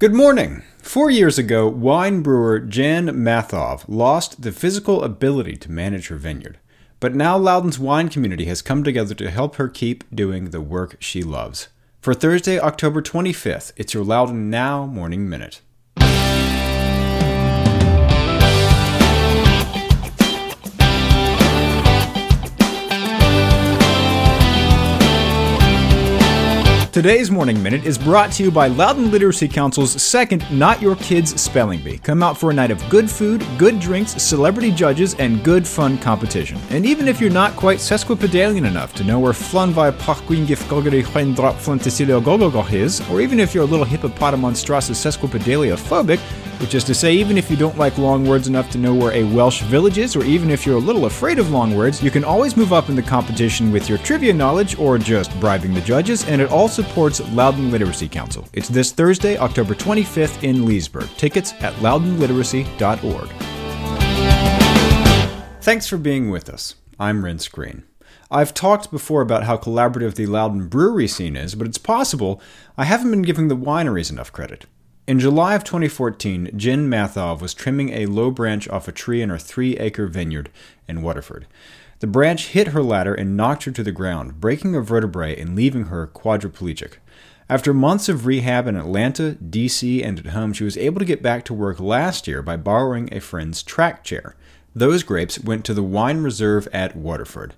Good morning. Four years ago, wine brewer Jan Mathov lost the physical ability to manage her vineyard. But now Loudoun's wine community has come together to help her keep doing the work she loves. For Thursday, October 25th, it's your Loudon Now Morning Minute. Today's Morning Minute is brought to you by Loudoun Literacy Council's second Not Your Kids Spelling Bee. Come out for a night of good food, good drinks, celebrity judges, and good fun competition. And even if you're not quite sesquipedalian enough to know where Flunvi Pachwingif Gogari Drop Flinticilio Gogogol is, or even if you're a little hippopotamonstrous sesquipedalia phobic, which is to say, even if you don't like long words enough to know where a Welsh village is, or even if you're a little afraid of long words, you can always move up in the competition with your trivia knowledge or just bribing the judges, and it all supports Loudoun Literacy Council. It's this Thursday, October 25th in Leesburg. Tickets at loudounliteracy.org. Thanks for being with us. I'm Renss Greene. I've talked before about how collaborative the Loudoun brewery scene is, but it's possible I haven't been giving the wineries enough credit. In July of 2014, Jen Mathov was trimming a low branch off a tree in her three acre vineyard in Waterford. The branch hit her ladder and knocked her to the ground, breaking a vertebrae and leaving her quadriplegic. After months of rehab in Atlanta, D.C., and at home, she was able to get back to work last year by borrowing a friend's track chair. Those grapes went to the wine reserve at Waterford.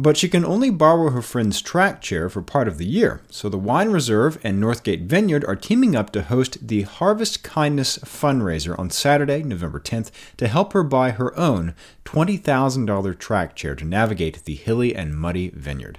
But she can only borrow her friend's track chair for part of the year, so the Wine Reserve and Northgate Vineyard are teaming up to host the Harvest Kindness fundraiser on Saturday, November 10th, to help her buy her own $20,000 track chair to navigate the hilly and muddy vineyard.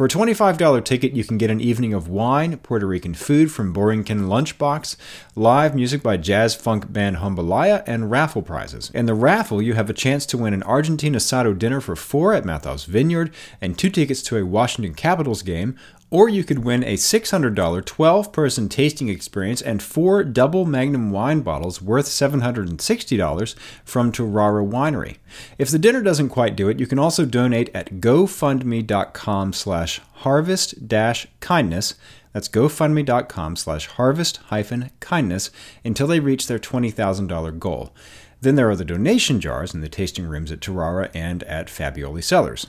For a $25 ticket, you can get an evening of wine, Puerto Rican food from Borinquen Lunchbox, live music by jazz funk band Jambalaya, and raffle prizes. In the raffle, you have a chance to win an Argentine asado dinner for four at Mathov's Vineyard and two tickets to a Washington Capitals game, or you could win a $600 12 person tasting experience and four double magnum wine bottles worth $760 from Tarara Winery. If the dinner doesn't quite do it, you can also donate at gofundme.com slash harvest dash kindness. That's gofundme.com slash harvest hyphen kindness until they reach their $20,000 goal. Then there are the donation jars in the tasting rooms at Tarara and at Fabioli Cellars.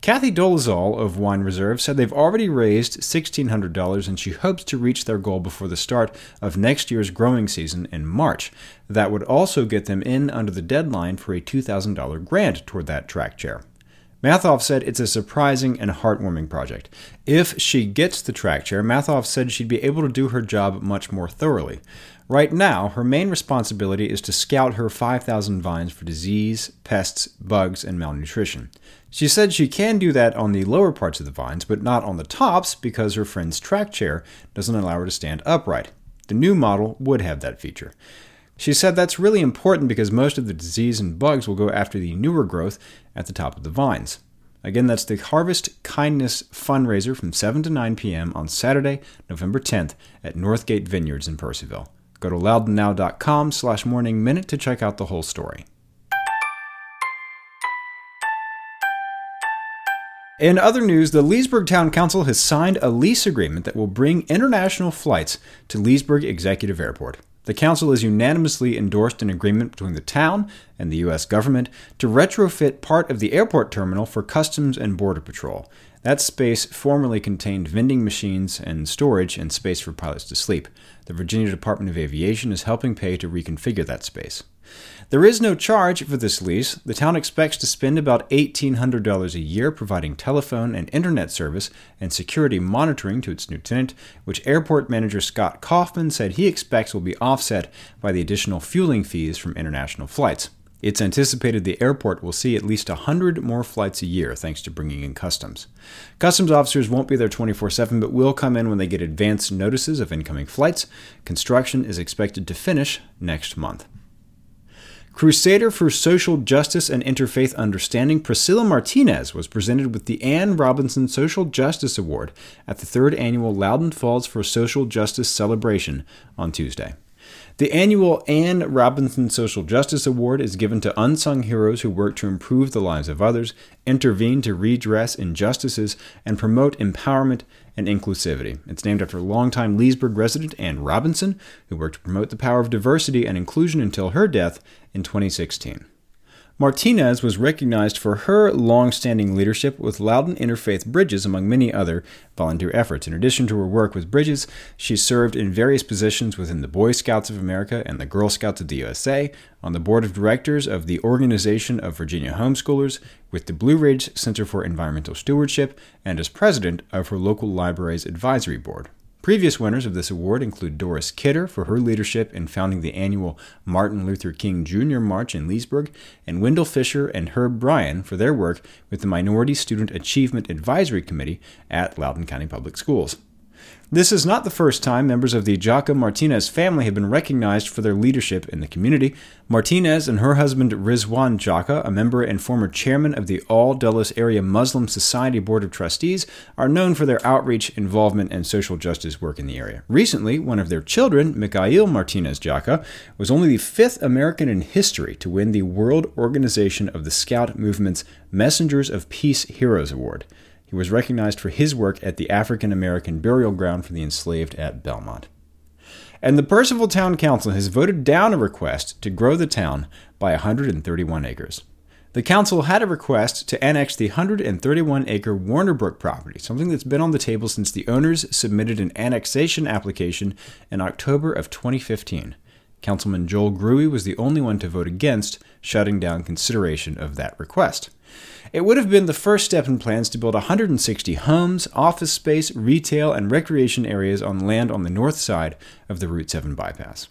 Kathy Dolezal of Wine Reserve said they've already raised $1,600 and she hopes to reach their goal before the start of next year's growing season in March. That would also get them in under the deadline for a $2,000 grant toward that track chair. Mathov said it's a surprising and heartwarming project. If she gets the track chair, Mathov said she'd be able to do her job much more thoroughly. Right now, her main responsibility is to scout her 5,000 vines for disease, pests, bugs, and malnutrition. She said she can do that on the lower parts of the vines, but not on the tops because her friend's track chair doesn't allow her to stand upright. The new model would have that feature. She said that's really important because most of the disease and bugs will go after the newer growth at the top of the vines. Again, that's the Harvest Kindness fundraiser from 7 to 9 p.m. on Saturday, November 10th at Northgate Vineyards in Purcellville. Go to loudounnow.com slash morning minute to check out the whole story. In other news, the Leesburg Town Council has signed a lease agreement that will bring international flights to Leesburg Executive Airport. The council has unanimously endorsed an agreement between the town and the U.S. government to retrofit part of the airport terminal for Customs and Border Patrol. That space formerly contained vending machines and storage and space for pilots to sleep. The Virginia Department of Aviation is helping pay to reconfigure that space. There is no charge for this lease. The town expects to spend about $1,800 a year providing telephone and internet service and security monitoring to its new tenant, which airport manager Scott Kaufman said he expects will be offset by the additional fueling fees from international flights. It's anticipated the airport will see at least 100 more flights a year thanks to bringing in customs. Customs officers won't be there 24 7 but will come in when they get advance notices of incoming flights. Construction is expected to finish next month. Crusader for Social Justice and Interfaith Understanding, Priscilla Martinez was presented with the Anne Robinson Social Justice Award at the third annual Loudoun Falls for Social Justice celebration on Tuesday. The annual Anne Robinson Social Justice Award is given to unsung heroes who work to improve the lives of others, intervene to redress injustices, and promote empowerment and inclusivity. It's named after longtime Leesburg resident Anne Robinson, who worked to promote the power of diversity and inclusion until her death in 2016. Martinez was recognized for her long standing leadership with Loudoun Interfaith Bridges, among many other volunteer efforts. In addition to her work with Bridges, she served in various positions within the Boy Scouts of America and the Girl Scouts of the USA, on the board of directors of the Organization of Virginia Homeschoolers, with the Blue Ridge Center for Environmental Stewardship, and as president of her local library's advisory board. Previous winners of this award include Doris Kidder for her leadership in founding the annual Martin Luther King Jr. March in Leesburg, and Wendell Fisher and Herb Bryan for their work with the Minority Student Achievement Advisory Committee at Loudoun County Public Schools. This is not the first time members of the Jaka Martinez family have been recognized for their leadership in the community. Martinez and her husband Rizwan Jaka, a member and former chairman of the All Dulles Area Muslim Society Board of Trustees, are known for their outreach, involvement, and social justice work in the area. Recently, one of their children, Mikhail Martinez Jaka, was only the fifth American in history to win the World Organization of the Scout Movement's Messengers of Peace Heroes Award. He was recognized for his work at the African American Burial Ground for the Enslaved at Belmont. And the Purcellville Town Council has voted down a request to grow the town by 131 acres. The council had a request to annex the 131 acre Warner Brook property, something that's been on the table since the owners submitted an annexation application in October of 2015. Councilman Joel Grewe was the only one to vote against shutting down consideration of that request. It would have been the first step in plans to build 160 homes, office space, retail, and recreation areas on land on the north side of the Route 7 bypass.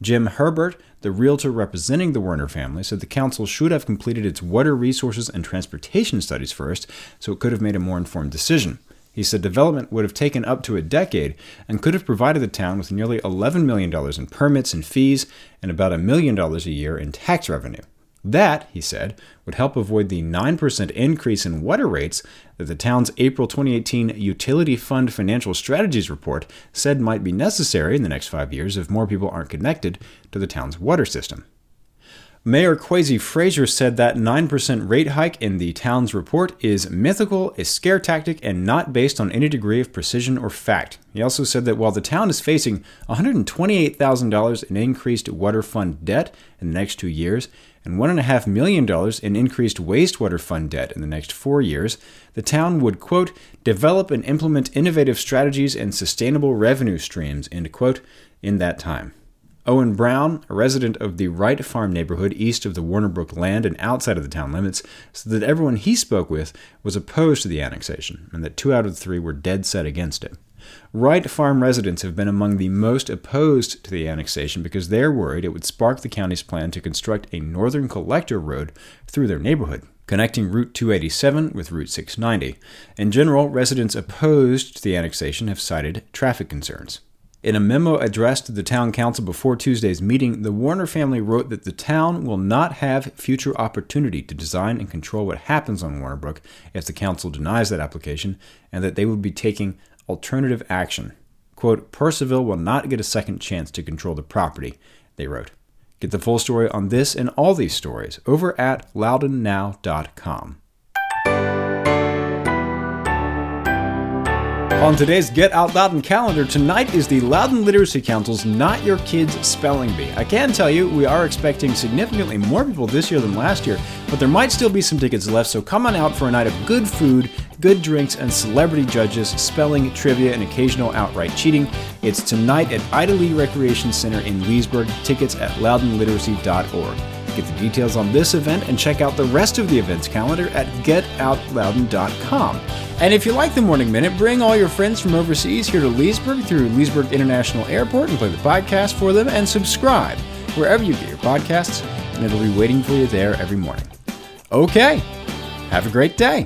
Jim Herbert, the realtor representing the Warner family, said the council should have completed its water resources and transportation studies first so it could have made a more informed decision. He said development would have taken up to a decade and could have provided the town with nearly $11 million in permits and fees and about a million dollars a year in tax revenue. That, he said, would help avoid the 9% increase in water rates that the town's April 2018 Utility Fund Financial Strategies report said might be necessary in the next five years if more people aren't connected to the town's water system. Mayor Kwasi Fraser said that 9% rate hike in the town's report is mythical, a scare tactic, and not based on any degree of precision or fact. He also said that while the town is facing $128,000 in increased water fund debt in the next two years, and $1.5 million in increased wastewater fund debt in the next four years, the town would, quote, develop and implement innovative strategies and sustainable revenue streams, end quote, in that time. Owen Brown, a resident of the Wright Farm neighborhood east of the Warner Brook land and outside of the town limits, said that everyone he spoke with was opposed to the annexation, and that two out of the three were dead set against it. Wright Farm residents have been among the most opposed to the annexation because they're worried it would spark the county's plan to construct a northern collector road through their neighborhood, connecting Route 287 with Route 690. In general, residents opposed to the annexation have cited traffic concerns. In a memo addressed to the town council before Tuesday's meeting, the Warner family wrote that the town will not have future opportunity to design and control what happens on Warner Brook if the council denies that application, and that they would be taking alternative action. Quote, Purcellville will not get a second chance to control the property, they wrote. Get the full story on this and all these stories over at loudounnow.com. On today's Get Out Loudoun calendar, tonight is the Loudoun Literacy Council's Not Your Kids Spelling Bee. I can tell you, we are expecting significantly more people this year than last year, but there might still be some tickets left, so come on out for a night of good food, good drinks, and celebrity judges, spelling, trivia, and occasional outright cheating. It's tonight at Ida Lee Recreation Center in Leesburg. Tickets at loudounliteracy.org. Get the details on this event and check out the rest of the events calendar at getoutloudoun.com. And if you like the Morning Minute, bring all your friends from overseas here to Leesburg through Leesburg International Airport and play the podcast for them and subscribe wherever you get your podcasts, and it'll be waiting for you there every morning. Okay, have a great day.